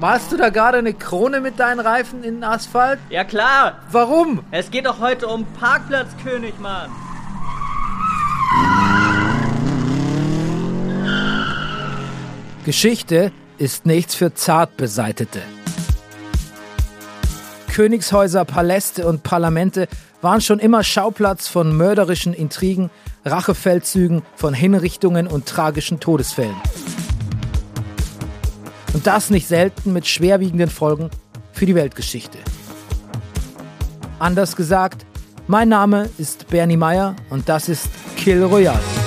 Malst du da gerade eine Krone mit deinen Reifen in den Asphalt? Ja klar. Warum? Es geht doch heute um Parkplatzkönig, Mann. Geschichte ist nichts für Zartbeseitete. Königshäuser, Paläste und Parlamente waren schon immer Schauplatz von mörderischen Intrigen, Rachefeldzügen, von Hinrichtungen und tragischen Todesfällen. Und das nicht selten mit schwerwiegenden Folgen für die Weltgeschichte. Anders gesagt, mein Name ist Bernie Meyer und das ist Kill Royale.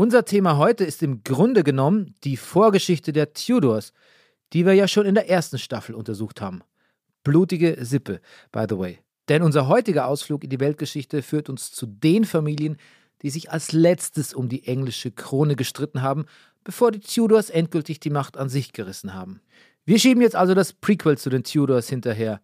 Unser Thema heute ist im Grunde genommen die Vorgeschichte der Tudors, die wir ja schon in der ersten Staffel untersucht haben. Blutige Sippe, by the way. Denn unser heutiger Ausflug in die Weltgeschichte führt uns zu den Familien, die sich als letztes um die englische Krone gestritten haben, bevor die Tudors endgültig die Macht an sich gerissen haben. Wir schieben jetzt also das Prequel zu den Tudors hinterher.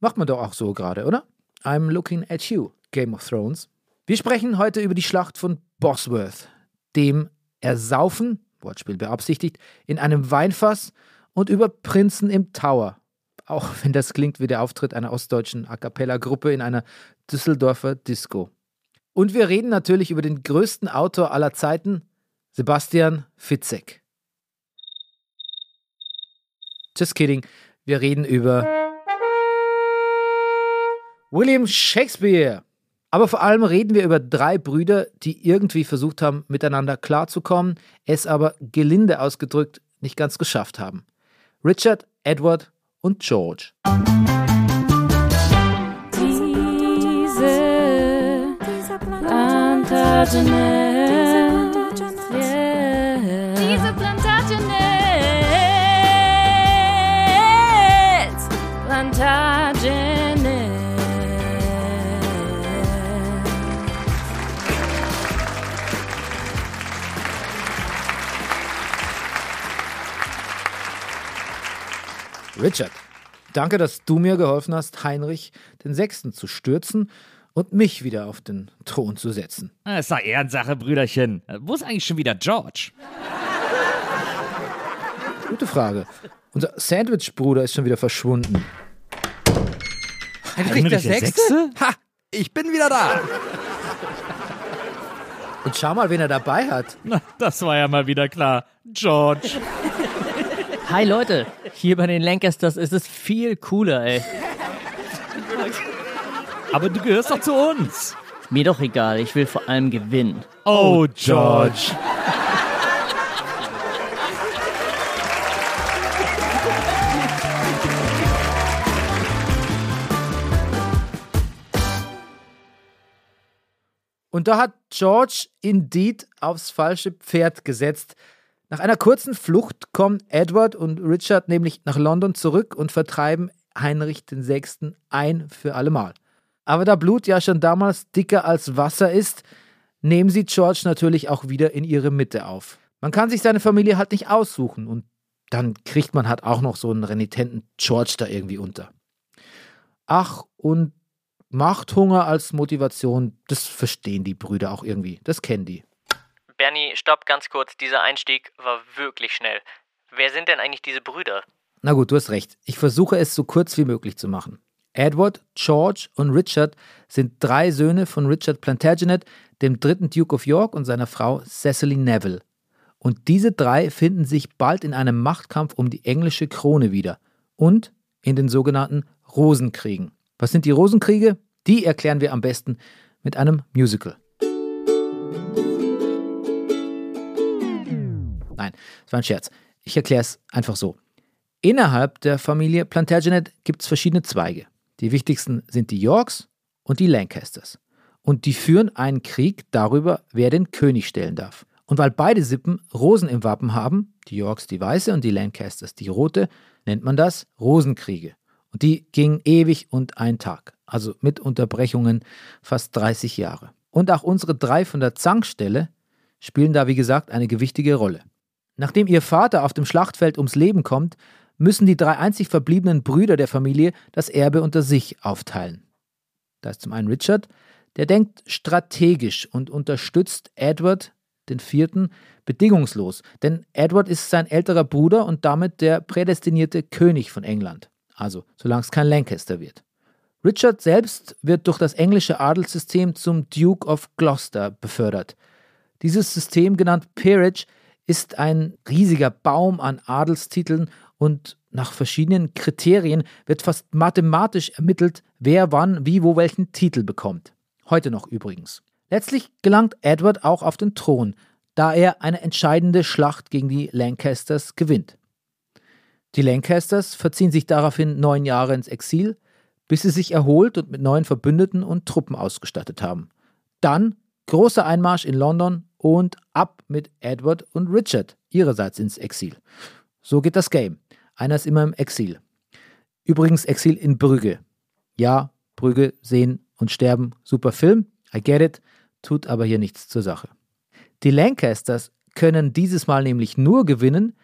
Macht man doch auch so gerade, oder? I'm looking at you, Game of Thrones. Wir sprechen heute über die Schlacht von Bosworth, dem Ersaufen, Wortspiel beabsichtigt, in einem Weinfass und über Prinzen im Tower. Auch wenn das klingt wie der Auftritt einer ostdeutschen A cappella-Gruppe in einer Düsseldorfer Disco. Und wir reden natürlich über den größten Autor aller Zeiten, Sebastian Fitzek. Just kidding. Wir reden über William Shakespeare. Aber vor allem reden wir über drei Brüder, die irgendwie versucht haben, miteinander klarzukommen, es aber gelinde ausgedrückt nicht ganz geschafft haben. Richard, Edward und George. Diese Plantagenet. Richard, danke, dass du mir geholfen hast, Heinrich den Sechsten zu stürzen und mich wieder auf den Thron zu setzen. Das ist doch Ehrensache, Brüderchen. Wo ist eigentlich schon wieder George? Gute Frage. Unser Sandwich-Bruder ist schon wieder verschwunden. Heinrich der Sechste? Ha! Ich bin wieder da. Und schau mal, wen er dabei hat. Na, das war ja mal wieder klar. George. Hi Leute, hier bei den Lancasters ist es viel cooler, ey. Aber du gehörst doch zu uns. Mir doch egal, ich will vor allem gewinnen. Oh, George. Und da hat George indeed aufs falsche Pferd gesetzt. Nach einer kurzen Flucht kommen Edward und Richard nämlich nach London zurück und vertreiben Heinrich VI. ein für allemal. Aber da Blut ja schon damals dicker als Wasser ist, nehmen sie George natürlich auch wieder in ihre Mitte auf. Man kann sich seine Familie halt nicht aussuchen und dann kriegt man halt auch noch so einen renitenten George da irgendwie unter. Ach, und Machthunger als Motivation, das verstehen die Brüder auch irgendwie. Das kennen die. Bernie, stopp ganz kurz. Dieser Einstieg war wirklich schnell. Wer sind denn eigentlich diese Brüder? Na gut, du hast recht. Ich versuche es so kurz wie möglich zu machen. Edward, George und Richard sind drei Söhne von Richard Plantagenet, dem dritten Duke of York und seiner Frau Cecily Neville. Und diese drei finden sich bald in einem Machtkampf um die englische Krone wieder und in den sogenannten Rosenkriegen. Was sind die Rosenkriege? Die erklären wir am besten mit einem Musical. Nein, das war ein Scherz. Ich erkläre es einfach so. Innerhalb der Familie Plantagenet gibt es verschiedene Zweige. Die wichtigsten sind die Yorks und die Lancasters. Und die führen einen Krieg darüber, wer den König stellen darf. Und weil beide Sippen Rosen im Wappen haben, die Yorks die weiße und die Lancasters die rote, nennt man das Rosenkriege. Und die gingen ewig und ein Tag, also mit Unterbrechungen fast 30 Jahre. Und auch unsere drei von der Zankstelle spielen da, wie gesagt, eine gewichtige Rolle. Nachdem ihr Vater auf dem Schlachtfeld ums Leben kommt, müssen die drei einzig verbliebenen Brüder der Familie das Erbe unter sich aufteilen. Da ist zum einen Richard, der denkt strategisch und unterstützt Edward den Vierten bedingungslos, denn Edward ist sein älterer Bruder und damit der prädestinierte König von England, also solange es kein Lancaster wird. Richard selbst wird durch das englische Adelssystem zum Duke of Gloucester befördert. Dieses System, genannt Peerage, ist ein riesiger Baum an Adelstiteln und nach verschiedenen Kriterien wird fast mathematisch ermittelt, wer wann, wie, wo welchen Titel bekommt. Heute noch übrigens. Letztlich gelangt Edward auch auf den Thron, da er eine entscheidende Schlacht gegen die Lancasters gewinnt. Die Lancasters verziehen sich daraufhin neun Jahre ins Exil, bis sie sich erholt und mit neuen Verbündeten und Truppen ausgestattet haben. Dann großer Einmarsch in London und ab mit Edward und Richard ihrerseits ins Exil. So geht das Game. Einer ist immer im Exil. Übrigens Exil in Brügge. Ja, Brügge sehen und sterben, super Film, I get it, tut aber hier nichts zur Sache. Die Lancasters können dieses Mal nämlich nur gewinnen,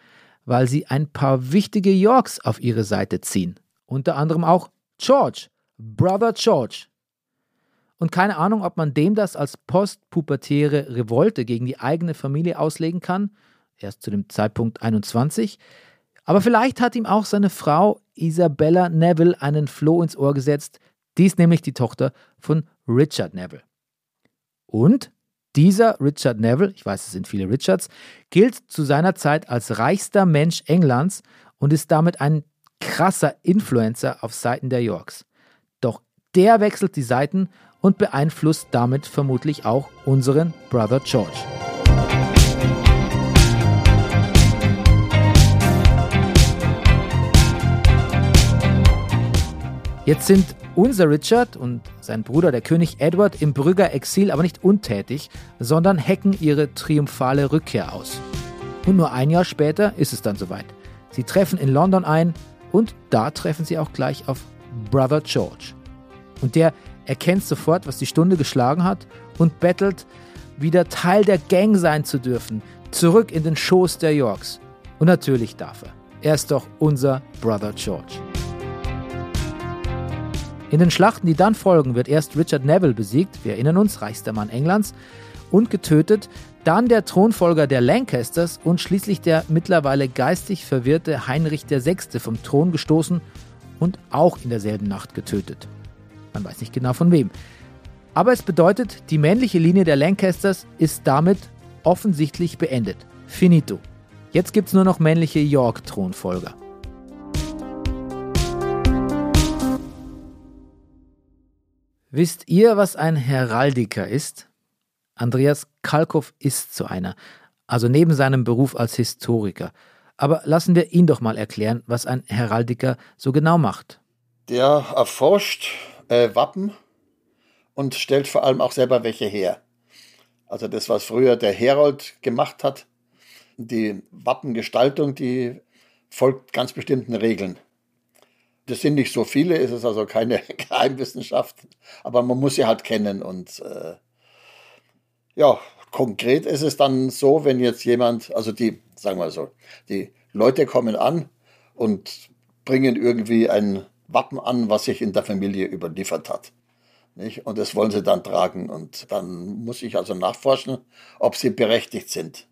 weil sie ein paar wichtige Yorks auf ihre Seite ziehen. Unter anderem auch George, Brother George. Und keine Ahnung, ob man dem das als postpubertäre Revolte gegen die eigene Familie auslegen kann, erst zu dem Zeitpunkt 21. Aber vielleicht hat ihm auch seine Frau Isabella Neville einen Floh ins Ohr gesetzt. Die ist nämlich die Tochter von Richard Neville. Und dieser Richard Neville, ich weiß, es sind viele Richards, gilt zu seiner Zeit als reichster Mensch Englands und ist damit ein krasser Influencer auf Seiten der Yorks. Doch der wechselt die Seiten und beeinflusst damit vermutlich auch unseren Brother George. Jetzt sind unser Richard und sein Bruder, der König Edward, im Brügger Exil aber nicht untätig, sondern hacken ihre triumphale Rückkehr aus. Und nur ein Jahr später ist es dann soweit. Sie treffen in London ein und da treffen sie auch gleich auf Brother George. Und der erkennt sofort, was die Stunde geschlagen hat und bettelt, wieder Teil der Gang sein zu dürfen, zurück in den Schoß der Yorks. Und natürlich darf er. Er ist doch unser Brother George. In den Schlachten, die dann folgen, wird erst Richard Neville besiegt, wir erinnern uns, reichster Mann Englands, und getötet, dann der Thronfolger der Lancasters und schließlich der mittlerweile geistig verwirrte Heinrich VI. vom Thron gestoßen und auch in derselben Nacht getötet. Man weiß nicht genau von wem. Aber es bedeutet, die männliche Linie der Lancasters ist damit offensichtlich beendet. Finito. Jetzt gibt es nur noch männliche York-Thronfolger. Wisst ihr, was ein Heraldiker ist? Andreas Kalkow ist so einer, also neben seinem Beruf als Historiker. Aber lassen wir ihn doch mal erklären, was ein Heraldiker so genau macht. Der erforscht äh, Wappen und stellt vor allem auch selber welche her. Also das, was früher der Herold gemacht hat, die Wappengestaltung, die folgt ganz bestimmten Regeln. Das sind nicht so viele, es ist also keine Geheimwissenschaft, aber man muss sie halt kennen. Und äh, ja, konkret ist es dann so, wenn jetzt jemand, also die, sagen wir so, die Leute kommen an und bringen irgendwie ein Wappen an, was sich in der Familie überliefert hat. Nicht? Und das wollen sie dann tragen. Und dann muss ich also nachforschen, ob sie berechtigt sind.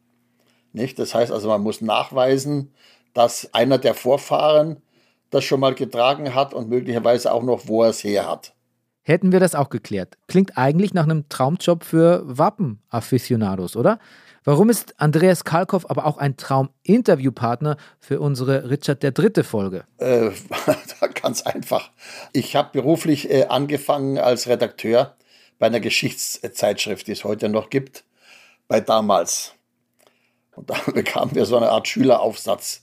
Nicht? Das heißt also, man muss nachweisen, dass einer der Vorfahren das schon mal getragen hat und möglicherweise auch noch, wo er es her hat. Hätten wir das auch geklärt. Klingt eigentlich nach einem Traumjob für Wappenafficionados, oder? Warum ist Andreas Kalkow aber auch ein Traum-Interviewpartner für unsere Richard III. Folge? Äh, ganz einfach. Ich habe beruflich äh, angefangen als Redakteur bei einer Geschichtszeitschrift, die es heute noch gibt, bei damals. Und da bekamen wir so eine Art Schüleraufsatz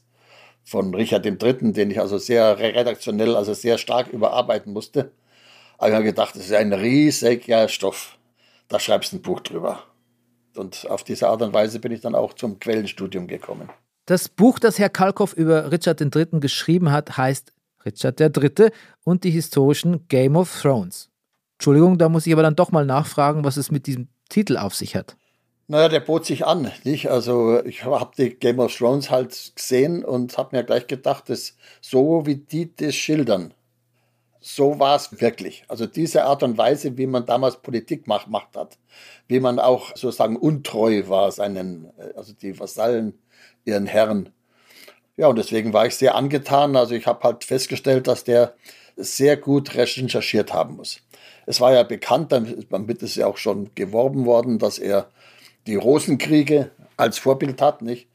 von Richard III., den ich also sehr redaktionell, also sehr stark überarbeiten musste. Aber ich habe gedacht, das ist ein riesiger Stoff. Da schreibst du ein Buch drüber. Und auf diese Art und Weise bin ich dann auch zum Quellenstudium gekommen. Das Buch, das Herr Kalkow über Richard III. geschrieben hat, heißt Richard III. und die historischen Game of Thrones. Entschuldigung, da muss ich aber dann doch mal nachfragen, was es mit diesem Titel auf sich hat. Naja, der bot sich an, nicht? Also ich habe die Game of Thrones halt gesehen und habe mir gleich gedacht, dass so wie die das schildern, so war es wirklich. Also diese Art und Weise, wie man damals Politik gemacht hat, wie man auch sozusagen untreu war seinen, äh, also die Vasallen, ihren Herren. Ja, und deswegen war ich sehr angetan. Also ich habe halt festgestellt, dass der sehr gut recherchiert haben muss. Es war ja bekannt, damit ist ja auch schon geworben worden, dass er die Rosenkriege als Vorbild hat, nicht?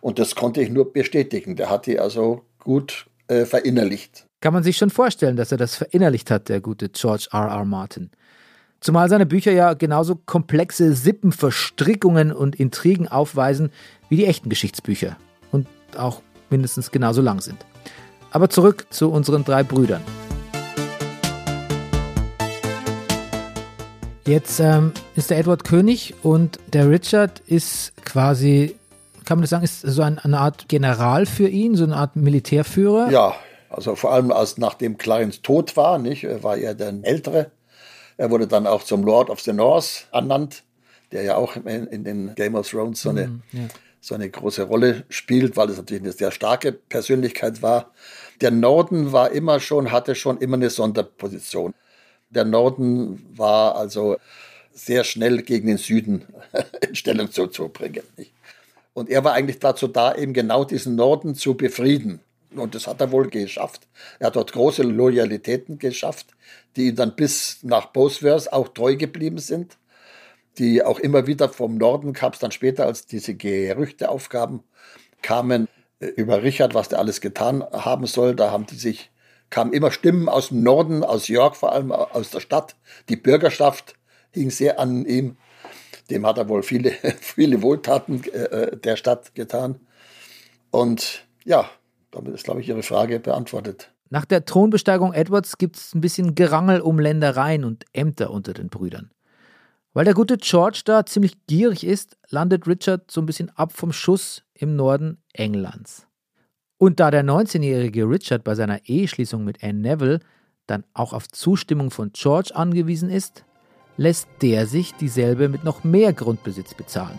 Und das konnte ich nur bestätigen. Der hat die also gut äh, verinnerlicht. Kann man sich schon vorstellen, dass er das verinnerlicht hat, der gute George R. R. Martin. Zumal seine Bücher ja genauso komplexe Sippenverstrickungen und Intrigen aufweisen wie die echten Geschichtsbücher. Und auch mindestens genauso lang sind. Aber zurück zu unseren drei Brüdern. Jetzt ähm, ist der Edward König und der Richard ist quasi, kann man das sagen, ist so ein, eine Art General für ihn, so eine Art Militärführer. Ja, also vor allem als nachdem Clarence tot war, nicht, war er der Ältere. Er wurde dann auch zum Lord of the North ernannt, der ja auch in, den Game of Thrones so eine, mm, ja. so eine große Rolle spielt, weil es natürlich eine sehr starke Persönlichkeit war. Der Norden war immer schon, hatte schon immer eine Sonderposition. Der Norden war also sehr schnell gegen den Süden in Stellung zu, zu bringen. Und er war eigentlich dazu da, eben genau diesen Norden zu befrieden. Und das hat er wohl geschafft. Er hat dort große Loyalitäten geschafft, die ihm dann bis nach Bosworth auch treu geblieben sind. Die auch immer wieder vom Norden gab es dann später, als diese Gerüchte aufgaben, kamen äh, über Richard, was der alles getan haben soll. Da haben die sich kamen immer Stimmen aus dem Norden, aus York, vor allem aus der Stadt. Die Bürgerschaft hing sehr an ihm. Dem hat er wohl viele, viele Wohltaten äh, der Stadt getan. Und ja, damit ist, glaube ich, Ihre Frage beantwortet. Nach der Thronbesteigung Edwards gibt es ein bisschen Gerangel um Ländereien und Ämter unter den Brüdern. Weil der gute George da ziemlich gierig ist, landet Richard so ein bisschen ab vom Schuss im Norden Englands. Und da der 19-jährige Richard bei seiner Eheschließung mit Anne Neville dann auch auf Zustimmung von George angewiesen ist, lässt der sich dieselbe mit noch mehr Grundbesitz bezahlen.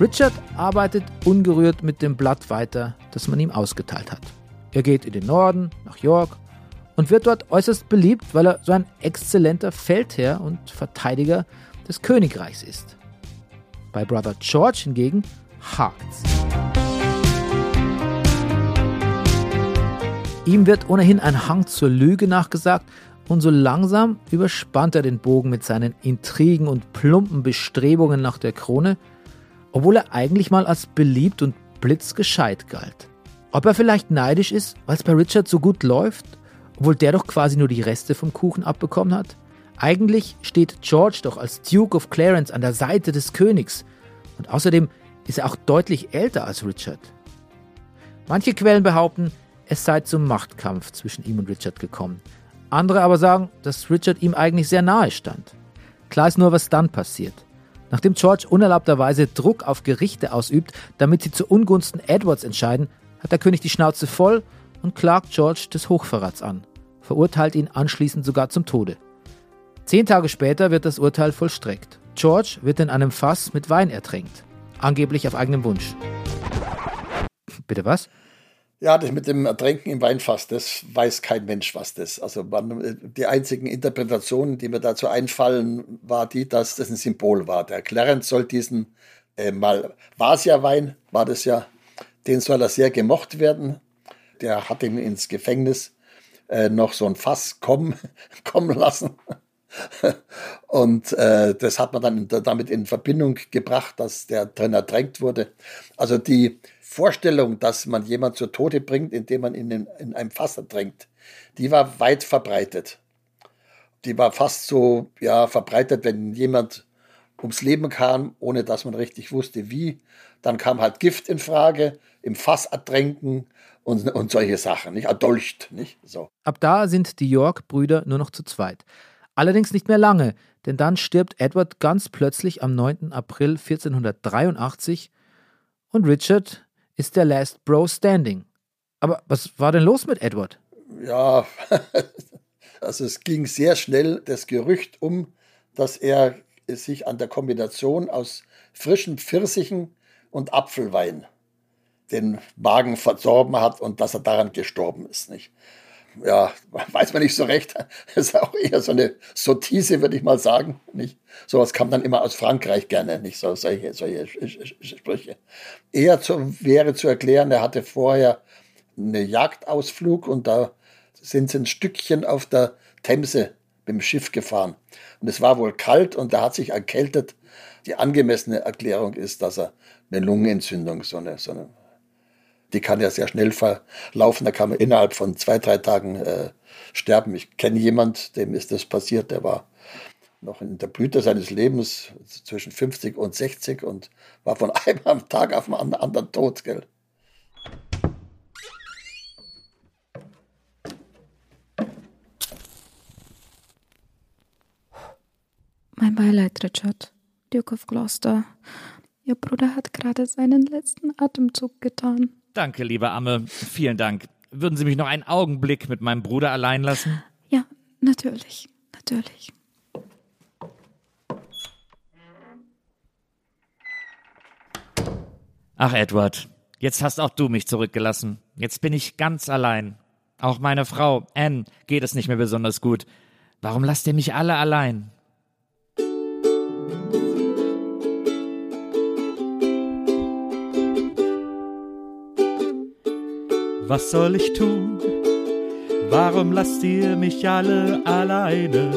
Richard arbeitet ungerührt mit dem Blatt weiter, das man ihm ausgeteilt hat. Er geht in den Norden, nach York und wird dort äußerst beliebt, weil er so ein exzellenter Feldherr und Verteidiger des Königreichs ist. Bei Brother George hingegen hakt's. Ihm wird ohnehin ein Hang zur Lüge nachgesagt und so langsam überspannt er den Bogen mit seinen Intrigen und plumpen Bestrebungen nach der Krone, obwohl er eigentlich mal als beliebt und blitzgescheit galt. Ob er vielleicht neidisch ist, weil es bei Richard so gut läuft, obwohl der doch quasi nur die Reste vom Kuchen abbekommen hat? Eigentlich steht George doch als Duke of Clarence an der Seite des Königs und außerdem ist er auch deutlich älter als Richard. Manche Quellen behaupten, es sei zum Machtkampf zwischen ihm und Richard gekommen. Andere aber sagen, dass Richard ihm eigentlich sehr nahe stand. Klar ist nur, was dann passiert. Nachdem George unerlaubterweise Druck auf Gerichte ausübt, damit sie zu Ungunsten Edwards entscheiden, hat der König die Schnauze voll und klagt George des Hochverrats an, verurteilt ihn anschließend sogar zum Tode. Zehn Tage später wird das Urteil vollstreckt. George wird in einem Fass mit Wein ertränkt. Angeblich auf eigenem Wunsch. Bitte was? Ja, das mit dem Ertränken im Weinfass, das weiß kein Mensch, was das. Also man, die einzigen Interpretationen, die mir dazu einfallen, war die, dass das ein Symbol war. Der Clarence soll diesen äh, mal Vasia-Wein, war das ja, den soll er sehr gemocht werden. Der hat ihn ins Gefängnis äh, noch so ein Fass kommen, kommen lassen. Und äh, das hat man dann damit in Verbindung gebracht, dass der drin ertränkt wurde. Also die Vorstellung, dass man jemand zu Tode bringt, indem man ihn in, in einem Fass ertränkt, die war weit verbreitet. Die war fast so ja, verbreitet, wenn jemand ums Leben kam, ohne dass man richtig wusste, wie. Dann kam halt Gift in Frage, im Fass ertränken und, und solche Sachen, nicht? Erdolcht, nicht? So. Ab da sind die York-Brüder nur noch zu zweit. Allerdings nicht mehr lange, denn dann stirbt Edward ganz plötzlich am 9. April 1483 und Richard ist der Last Bro standing. Aber was war denn los mit Edward? Ja, Also es ging sehr schnell das Gerücht um, dass er sich an der Kombination aus frischen Pfirsichen und Apfelwein den Magen verdorben hat und dass er daran gestorben ist. Nicht? Ja, weiß man nicht so recht. Das ist auch eher so eine Sottise, würde ich mal sagen. Nicht? Sowas kam dann immer aus Frankreich gerne, nicht so solche, solche Sprüche. Eher zu, wäre zu erklären, er hatte vorher einen Jagdausflug und da sind sie ein Stückchen auf der Themse mit dem Schiff gefahren. Und es war wohl kalt und er hat sich erkältet. Die angemessene Erklärung ist, dass er eine Lungenentzündung, so eine, so eine die kann ja sehr schnell verlaufen. Da kann man innerhalb von zwei, drei Tagen äh, sterben. Ich kenne jemand, dem ist das passiert, der war noch in der Blüte seines Lebens zwischen 50 und 60 und war von einem Tag auf den anderen tot. Gell? Mein Beileid, Richard. Duke of Gloucester. Ihr Bruder hat gerade seinen letzten Atemzug getan. Danke, liebe Amme. Vielen Dank. Würden Sie mich noch einen Augenblick mit meinem Bruder allein lassen? Ja, natürlich. Natürlich. Ach, Edward, jetzt hast auch du mich zurückgelassen. Jetzt bin ich ganz allein. Auch meine Frau, Anne, geht es nicht mehr besonders gut. Warum lasst ihr mich alle allein? Was soll ich tun? Warum lasst ihr mich alle alleine?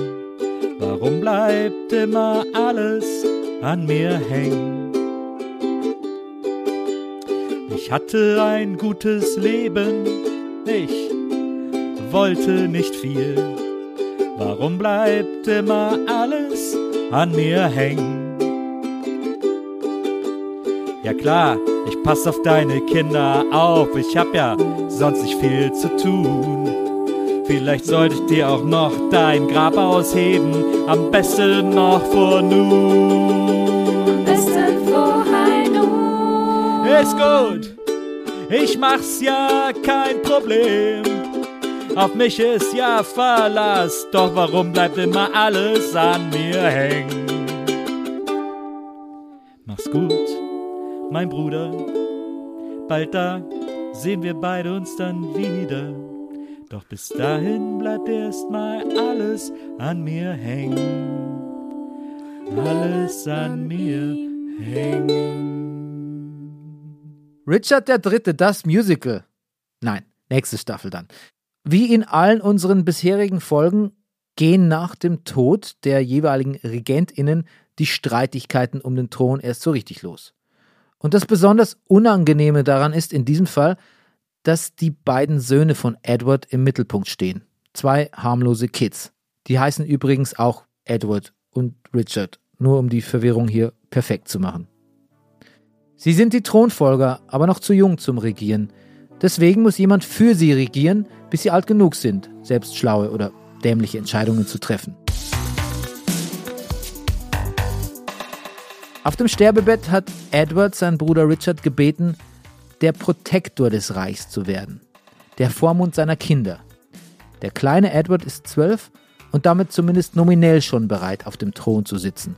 Warum bleibt immer alles an mir hängen? Ich hatte ein gutes Leben, ich wollte nicht viel. Warum bleibt immer alles an mir hängen? Ja klar, ich pass auf deine Kinder auf, ich hab ja sonst nicht viel zu tun. Vielleicht sollte ich dir auch noch dein Grab ausheben, am besten noch vor nun. Am besten vor nun. Ist gut, ich mach's ja kein Problem. Auf mich ist ja Verlass, doch warum bleibt immer alles an mir hängen? Mach's gut mein Bruder. Bald da sehen wir beide uns dann wieder. Doch bis dahin bleibt erstmal alles an mir hängen. Alles an mir hängen. Richard der Dritte, das Musical. Nein, nächste Staffel dann. Wie in allen unseren bisherigen Folgen gehen nach dem Tod der jeweiligen RegentInnen die Streitigkeiten um den Thron erst so richtig los. Und das besonders Unangenehme daran ist in diesem Fall, dass die beiden Söhne von Edward im Mittelpunkt stehen. Zwei harmlose Kids. Die heißen übrigens auch Edward und Richard, nur um die Verwirrung hier perfekt zu machen. Sie sind die Thronfolger, aber noch zu jung zum Regieren. Deswegen muss jemand für sie regieren, bis sie alt genug sind, selbst schlaue oder dämliche Entscheidungen zu treffen. Auf dem Sterbebett hat Edward seinen Bruder Richard gebeten, der Protektor des Reichs zu werden, der Vormund seiner Kinder. Der kleine Edward ist zwölf und damit zumindest nominell schon bereit, auf dem Thron zu sitzen.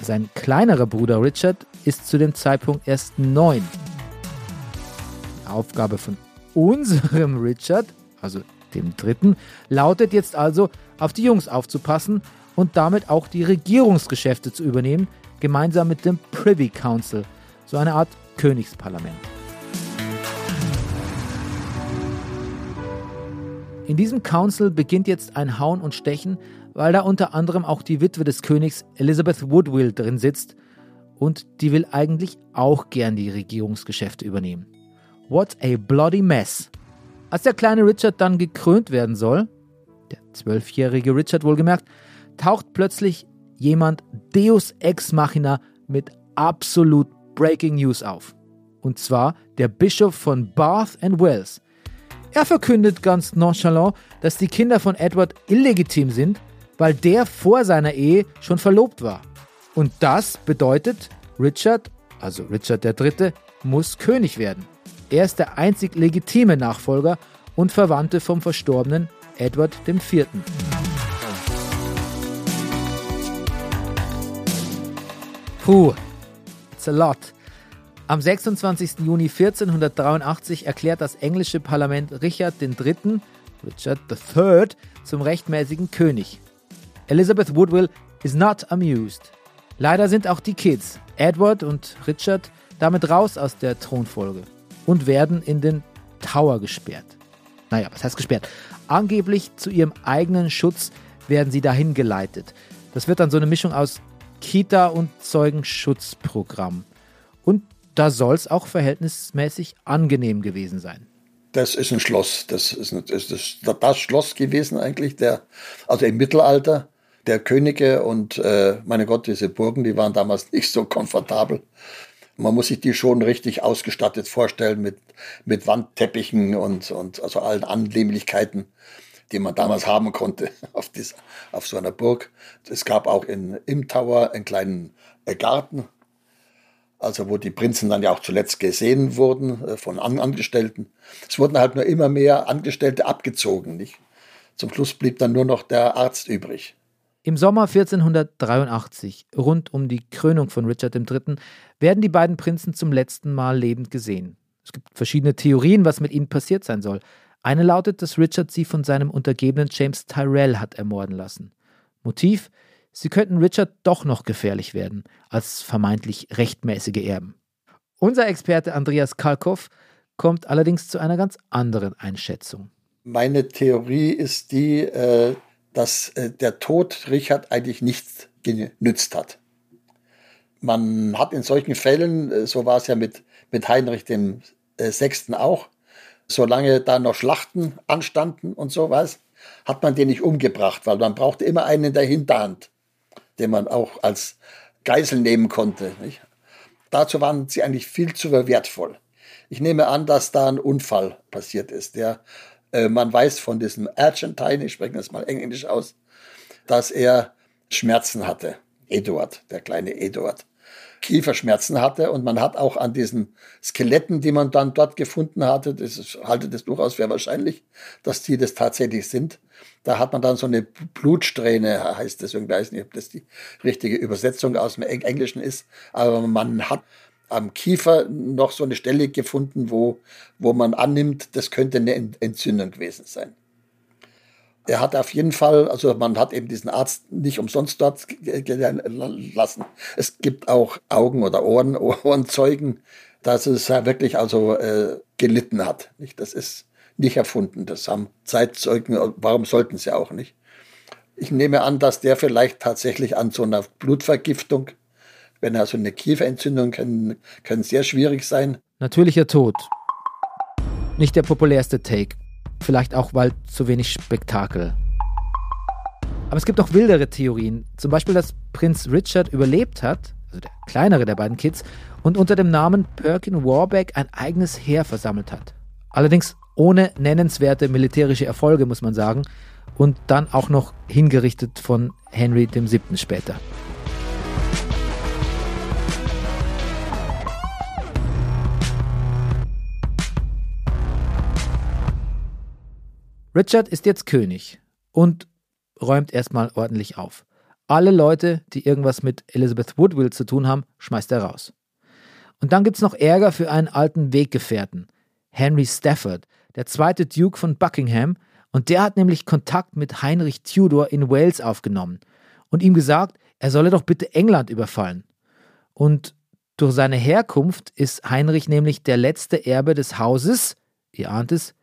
Sein kleinerer Bruder Richard ist zu dem Zeitpunkt erst neun. Die Aufgabe von unserem Richard, also dem dritten, lautet jetzt also, auf die Jungs aufzupassen und damit auch die Regierungsgeschäfte zu übernehmen, gemeinsam mit dem Privy Council, so eine Art Königsparlament. In diesem Council beginnt jetzt ein Hauen und Stechen, weil da unter anderem auch die Witwe des Königs Elizabeth Woodville drin sitzt und die will eigentlich auch gern die Regierungsgeschäfte übernehmen. What a bloody mess. Als der kleine Richard dann gekrönt werden soll, der zwölfjährige Richard wohlgemerkt, taucht plötzlich jemand Deus Ex Machina mit absolut Breaking News auf. Und zwar der Bischof von Bath and Wells. Er verkündet ganz nonchalant, dass die Kinder von Edward illegitim sind, weil der vor seiner Ehe schon verlobt war. Und das bedeutet, Richard, also Richard III., muss König werden. Er ist der einzig legitime Nachfolger und Verwandte vom verstorbenen Edward IV. Puh, it's a lot. Am 26. Juni 1483 erklärt das englische Parlament Richard III., Richard III, zum rechtmäßigen König. Elizabeth Woodville is not amused. Leider sind auch die Kids, Edward und Richard, damit raus aus der Thronfolge und werden in den Tower gesperrt. Naja, was heißt gesperrt? Angeblich zu ihrem eigenen Schutz werden sie dahin geleitet. Das wird dann so eine Mischung aus Kita- und Zeugenschutzprogramm. Und da soll es auch verhältnismäßig angenehm gewesen sein. Das ist ein Schloss. Das ist, das, ist das Schloss gewesen eigentlich, der, also im Mittelalter der Könige und äh, meine Gott, diese Burgen, die waren damals nicht so komfortabel. Man muss sich die schon richtig ausgestattet vorstellen mit, mit Wandteppichen und, und also allen Annehmlichkeiten die man damals haben konnte auf, dies, auf so einer Burg. Es gab auch in, im Tower einen kleinen äh, Garten, also wo die Prinzen dann ja auch zuletzt gesehen wurden äh, von Angestellten. Es wurden halt nur immer mehr Angestellte abgezogen. Nicht? Zum Schluss blieb dann nur noch der Arzt übrig. Im Sommer 1483, rund um die Krönung von Richard III., werden die beiden Prinzen zum letzten Mal lebend gesehen. Es gibt verschiedene Theorien, was mit ihnen passiert sein soll. Eine lautet, dass Richard sie von seinem Untergebenen James Tyrell hat ermorden lassen. Motiv? Sie könnten Richard doch noch gefährlich werden, als vermeintlich rechtmäßige Erben. Unser Experte Andreas Kalkow kommt allerdings zu einer ganz anderen Einschätzung. Meine Theorie ist die, äh, dass äh, der Tod Richard eigentlich nichts genützt hat. Man hat in solchen Fällen, äh, so war es ja mit, mit Heinrich dem Sechsten auch, solange da noch Schlachten anstanden und sowas, hat man den nicht umgebracht, weil man brauchte immer einen in der Hinterhand, den man auch als Geisel nehmen konnte. Nicht? Dazu waren sie eigentlich viel zu wertvoll. Ich nehme an, dass da ein Unfall passiert ist. Der, äh, man weiß von diesem Argentine, ich spreche das mal englisch aus, dass er Schmerzen hatte. Eduard, der kleine Eduard. Kieferschmerzen hatte. Und man hat auch an diesen Skeletten, die man dann dort gefunden hatte, das ist, halte das durchaus für wahrscheinlich, dass die das tatsächlich sind. Da hat man dann so eine Blutsträhne, heißt das irgendwie, weiß nicht, ob das die richtige Übersetzung aus dem Englischen ist, aber man hat am Kiefer noch so eine Stelle gefunden, wo, wo man annimmt, das könnte eine Entzündung gewesen sein er hat auf jeden Fall, also man hat eben diesen Arzt nicht umsonst dort lassen. Es gibt auch Augen- oder Ohren, Ohrenzeugen, dass es wirklich also äh, gelitten hat. Nicht? Das ist nicht erfunden. Das haben Zeitzeugen, warum sollten sie auch nicht? Ich nehme an, dass der vielleicht tatsächlich an so einer Blutvergiftung, wenn er so eine Kieferentzündung können, können sehr schwierig sein. Natürlicher Tod. Nicht der populärste Take. Vielleicht auch, weil zu wenig Spektakel. Aber es gibt auch wildere Theorien. Zum Beispiel, dass Prinz Richard überlebt hat, also der kleinere der beiden Kids, und unter dem Namen Perkin Warbeck ein eigenes Heer versammelt hat. Allerdings ohne nennenswerte militärische Erfolge, muss man sagen. Und dann auch noch hingerichtet von Henry VII. später. Richard ist jetzt König und räumt erstmal ordentlich auf. Alle Leute, die irgendwas mit Elizabeth Woodville zu tun haben, schmeißt er raus. Und dann gibt's noch Ärger für einen alten Weggefährten, Henry Stafford, der zweite Duke von Buckingham, und der hat nämlich Kontakt mit Heinrich Tudor in Wales aufgenommen und ihm gesagt, er solle doch bitte England überfallen. Und durch seine Herkunft ist Heinrich nämlich der letzte Erbe des Hauses, ihr ahnt es,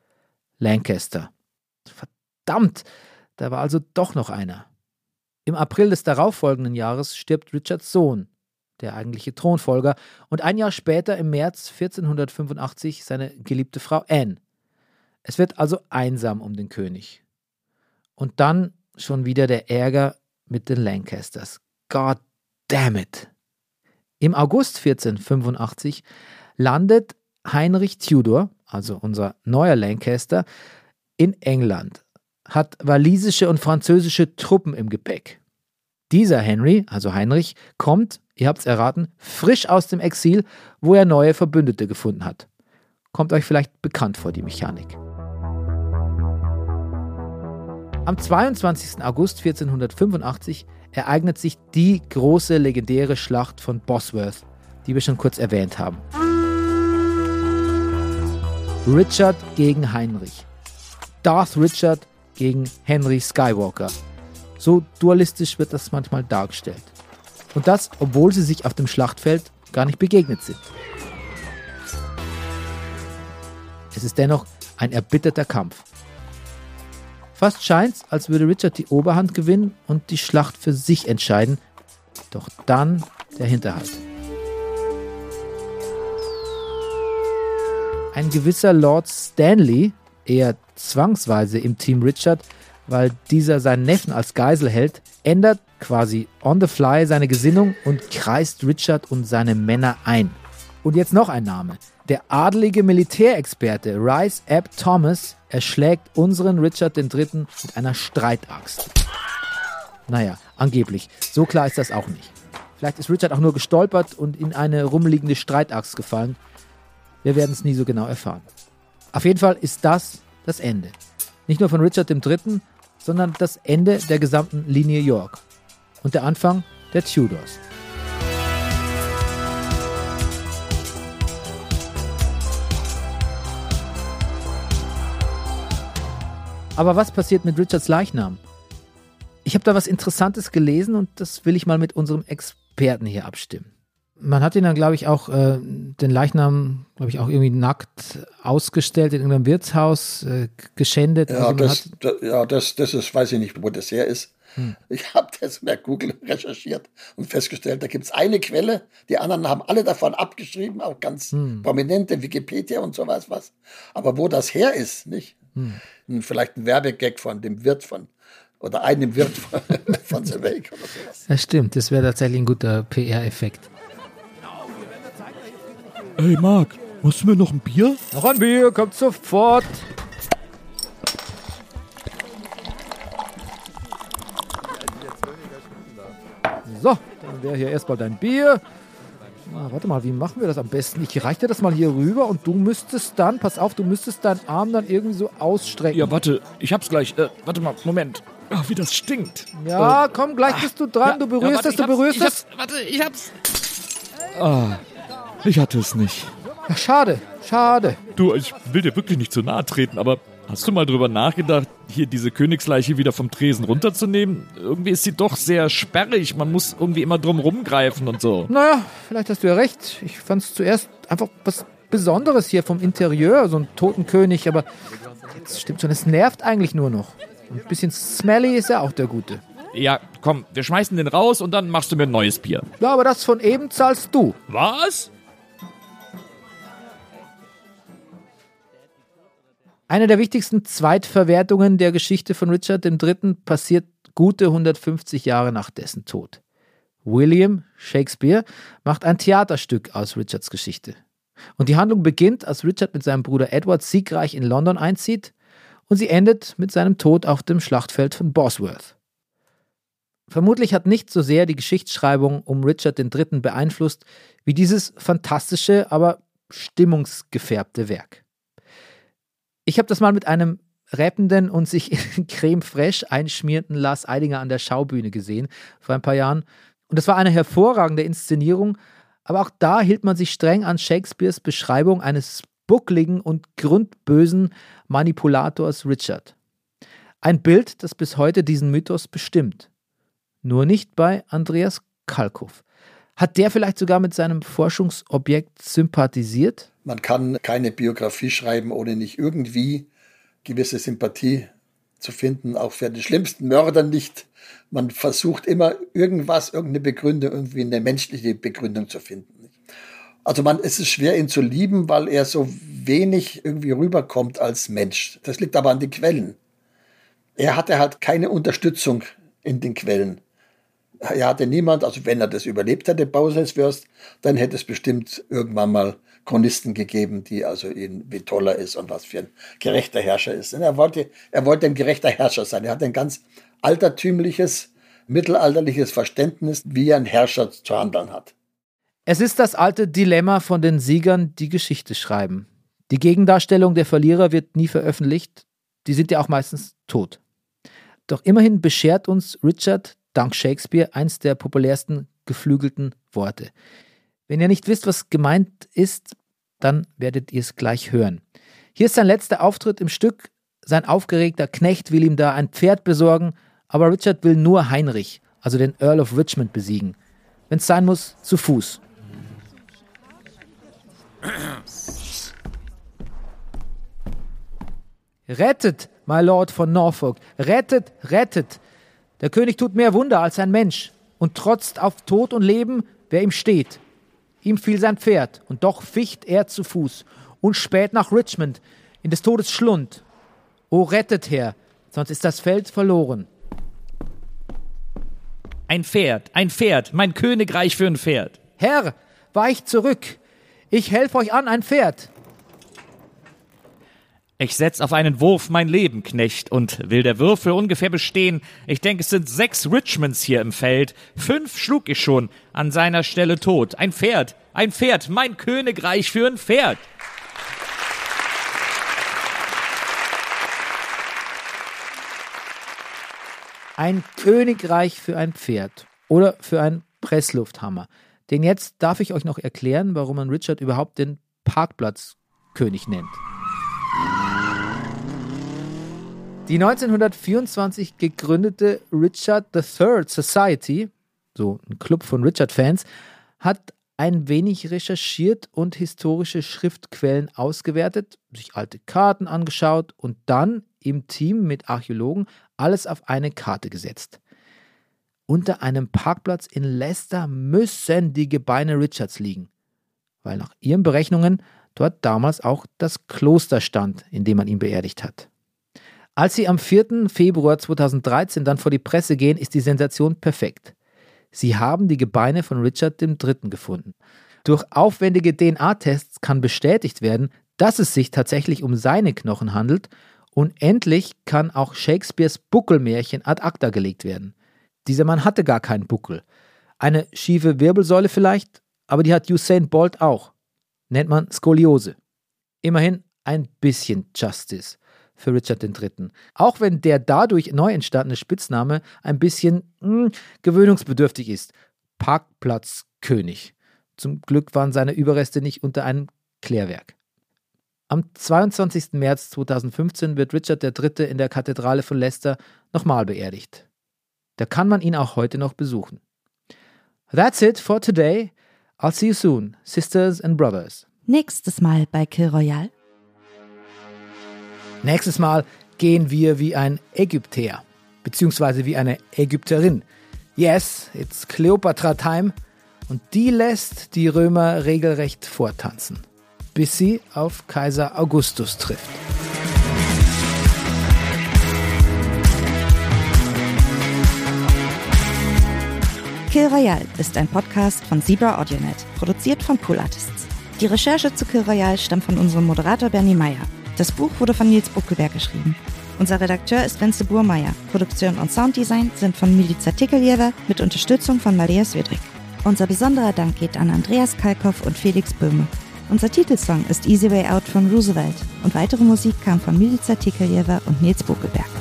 Lancaster. Verdammt, da war also doch noch einer. Im April des darauffolgenden Jahres stirbt Richards Sohn, der eigentliche Thronfolger, und ein Jahr später, im März 1485, seine geliebte Frau Anne. Es wird also einsam um den König. Und dann schon wieder der Ärger mit den Lancasters. God damn it! Im August 1485 landet Heinrich Tudor, also unser neuer Lancaster, in England, hat walisische und französische Truppen im Gepäck. Dieser Henry, also Heinrich, kommt, ihr habt's erraten, frisch aus dem Exil, wo er neue Verbündete gefunden hat. Kommt euch vielleicht bekannt vor die Mechanik. Am 22. August 1485 ereignet sich die große legendäre Schlacht von Bosworth, die wir schon kurz erwähnt haben. Richard gegen Heinrich. Darth Richard gegen Henry Skywalker. So dualistisch wird das manchmal dargestellt. Und das, obwohl sie sich auf dem Schlachtfeld gar nicht begegnet sind. Es ist dennoch ein erbitterter Kampf. Fast scheint's, als würde Richard die Oberhand gewinnen und die Schlacht für sich entscheiden. Doch dann der Hinterhalt. Ein gewisser Lord Stanley, eher zwangsweise im Team Richard, weil dieser seinen Neffen als Geisel hält, ändert quasi on the fly seine Gesinnung und kreist Richard und seine Männer ein. Und jetzt noch ein Name. Der adelige Militärexperte Rice Ebb Thomas erschlägt unseren Richard III. mit einer Streitaxt. Naja, angeblich. So klar ist das auch nicht. Vielleicht ist Richard auch nur gestolpert und in eine rumliegende Streitaxt gefallen. Wir werden es nie so genau erfahren. Auf jeden Fall ist das das Ende. Nicht nur von Richard III., sondern das Ende der gesamten Linie York und der Anfang der Tudors. Aber was passiert mit Richards Leichnam? Ich habe da was Interessantes gelesen und das will ich mal mit unserem Experten hier abstimmen. Man hat ihn dann, glaube ich, auch äh, den Leichnam, glaube ich, auch irgendwie nackt ausgestellt in irgendeinem Wirtshaus, äh, geschändet. Ja, Also das, hat- da- ja das, das ist, weiß ich nicht, wo das her ist. Hm. Ich habe das bei Google recherchiert und festgestellt, da gibt es eine Quelle, die anderen haben alle davon abgeschrieben, auch ganz Hm. prominente Wikipedia und sowas was. Aber wo das her ist, nicht? Hm. Hm, Vielleicht ein Werbegag von dem Wirt von oder einem Wirt von, von Wake oder sowas. Ja, stimmt. Das wäre tatsächlich ein guter PR-Effekt. Ey, Marc, machst du mir noch ein Bier? Noch ein Bier, kommt sofort. So, dann wäre hier erstmal dein Bier. Ah, warte mal, wie machen wir das am besten? Ich reiche dir das mal hier rüber und du müsstest dann, pass auf, du müsstest deinen Arm dann irgendwie so ausstrecken. Ja, warte, ich hab's gleich. Äh, warte mal, Moment. Ach, wie das stinkt. Ja, komm, gleich bist du dran. du berührst es, du berührst es. Warte, ich hab's. Ah, ich hatte es nicht. Ja, schade, schade. Du, ich will dir wirklich nicht zu nahe treten, aber hast du mal drüber nachgedacht, hier diese Königsleiche wieder vom Tresen runterzunehmen? Irgendwie ist sie doch sehr sperrig. Man muss irgendwie immer drum rumgreifen und so. Naja, vielleicht hast du ja recht. Ich fand es zuerst einfach was Besonderes hier vom Interieur, so ein Totenkönig, aber jetzt stimmt schon, es nervt eigentlich nur noch. Und ein bisschen smelly ist ja auch der Gute. Ja, komm, wir schmeißen den raus und dann machst du mir ein neues Bier. Ja, aber das von eben zahlst du. Was? Eine der wichtigsten Zweitverwertungen der Geschichte von Richard III. passiert gute 150 Jahre nach dessen Tod. William Shakespeare macht ein Theaterstück aus Richards Geschichte. Und die Handlung beginnt, als Richard mit seinem Bruder Edward siegreich in London einzieht und sie endet mit seinem Tod auf dem Schlachtfeld von Bosworth. Vermutlich hat nicht so sehr die Geschichtsschreibung um Richard III. beeinflusst, wie dieses fantastische, aber stimmungsgefärbte Werk. Ich habe das mal mit einem rappenden und sich in Creme Fraiche einschmierenden Lars Eidinger an der Schaubühne gesehen, vor ein paar Jahren. Und das war eine hervorragende Inszenierung, aber auch da hielt man sich streng an Shakespeares Beschreibung eines buckligen und grundbösen Manipulators Richard. Ein Bild, das bis heute diesen Mythos bestimmt. Nur nicht bei Andreas Kalkow. Hat der vielleicht sogar mit seinem Forschungsobjekt sympathisiert? Man kann keine Biografie schreiben, ohne nicht irgendwie gewisse Sympathie zu finden, auch für den schlimmsten Mörder nicht. Man versucht immer irgendwas, irgendeine Begründung, irgendwie eine menschliche Begründung zu finden. Also man, es ist schwer, ihn zu lieben, weil er so wenig irgendwie rüberkommt als Mensch. Das liegt aber an den Quellen. Er hatte halt keine Unterstützung in den Quellen. Er hatte niemand, also wenn er das überlebt hätte, Bauselswürst, dann hätte es bestimmt irgendwann mal Chronisten gegeben, die also ihn, wie toll er ist und was für ein gerechter Herrscher ist. Und er wollte, er wollte ein gerechter Herrscher sein. Er hat ein ganz altertümliches, mittelalterliches Verständnis, wie ein Herrscher zu handeln hat. Es ist das alte Dilemma von den Siegern, die Geschichte schreiben. Die Gegendarstellung der Verlierer wird nie veröffentlicht. Die sind ja auch meistens tot. Doch immerhin beschert uns Richard dank Shakespeare eins der populärsten geflügelten Worte. Wenn ihr nicht wisst, was gemeint ist, dann werdet ihr es gleich hören. Hier ist sein letzter Auftritt im Stück. Sein aufgeregter Knecht will ihm da ein Pferd besorgen, aber Richard will nur Heinrich, also den Earl of Richmond, besiegen. Wenn es sein muss, zu Fuß. Rettet, my Lord von Norfolk, rettet, rettet. Der König tut mehr Wunder als ein Mensch und trotzt auf Tod und Leben, wer ihm steht. Ihm fiel sein Pferd, und doch ficht er zu Fuß und spät nach Richmond, in des Todes Schlund. O rettet, Herr, sonst ist das Feld verloren. Ein Pferd, ein Pferd, mein Königreich für ein Pferd. Herr, weicht zurück, ich helf euch an, ein Pferd. Ich setz auf einen Wurf mein Leben, Knecht, und will der Würfel ungefähr bestehen. Ich denke, es sind sechs Richmonds hier im Feld. Fünf schlug ich schon, an seiner Stelle tot. Ein Pferd, ein Pferd, mein Königreich für ein Pferd. Ein Königreich für ein Pferd oder für einen Presslufthammer. Denn jetzt darf ich euch noch erklären, warum man Richard überhaupt den Parkplatzkönig nennt. Die 1924 gegründete Richard III Society, so ein Club von Richard-Fans, hat ein wenig recherchiert und historische Schriftquellen ausgewertet, sich alte Karten angeschaut und dann im Team mit Archäologen alles auf eine Karte gesetzt. Unter einem Parkplatz in Leicester müssen die Gebeine Richards liegen, weil nach ihren Berechnungen dort damals auch das Kloster stand, in dem man ihn beerdigt hat. Als sie am 4. Februar 2013 dann vor die Presse gehen, ist die Sensation perfekt. Sie haben die Gebeine von Richard III. gefunden. Durch aufwendige DNA-Tests kann bestätigt werden, dass es sich tatsächlich um seine Knochen handelt und endlich kann auch Shakespeares Buckelmärchen ad acta gelegt werden. Dieser Mann hatte gar keinen Buckel. Eine schiefe Wirbelsäule vielleicht, aber die hat Usain Bolt auch. Nennt man Skoliose. Immerhin ein bisschen Justice für Richard III. Auch wenn der dadurch neu entstandene Spitzname ein bisschen mh, hm, gewöhnungsbedürftig ist. Parkplatzkönig. Zum Glück waren seine Überreste nicht unter einem Klärwerk. Am 22. März 2015 wird Richard III. in der Kathedrale von Leicester nochmal beerdigt. Da kann man ihn auch heute noch besuchen. That's it for today. I'll see you soon, sisters and brothers. Nächstes Mal bei Kill Royale. Nächstes Mal gehen wir wie ein Ägypter, beziehungsweise wie eine Ägypterin. Yes, it's Cleopatra Time. Und die lässt die Römer regelrecht vortanzen, bis sie auf Kaiser Augustus trifft. Kill Royale ist ein Podcast von Zebra AudioNet, produziert von Pool Artists. Die Recherche zu Kill Royale stammt von unserem Moderator Bernie Meyer. Das Buch wurde von Nils Buckelberg geschrieben. Unser Redakteur ist Wenzel Burmeier. Produktion und Sounddesign sind von Milica Tikeljewer mit Unterstützung von Maria Swedrick. Unser besonderer Dank geht an Andreas Kalkoff und Felix Böhme. Unser Titelsong ist Easy Way Out von Roosevelt und weitere Musik kam von Milica Tikeljewer und Nils Buckelberg.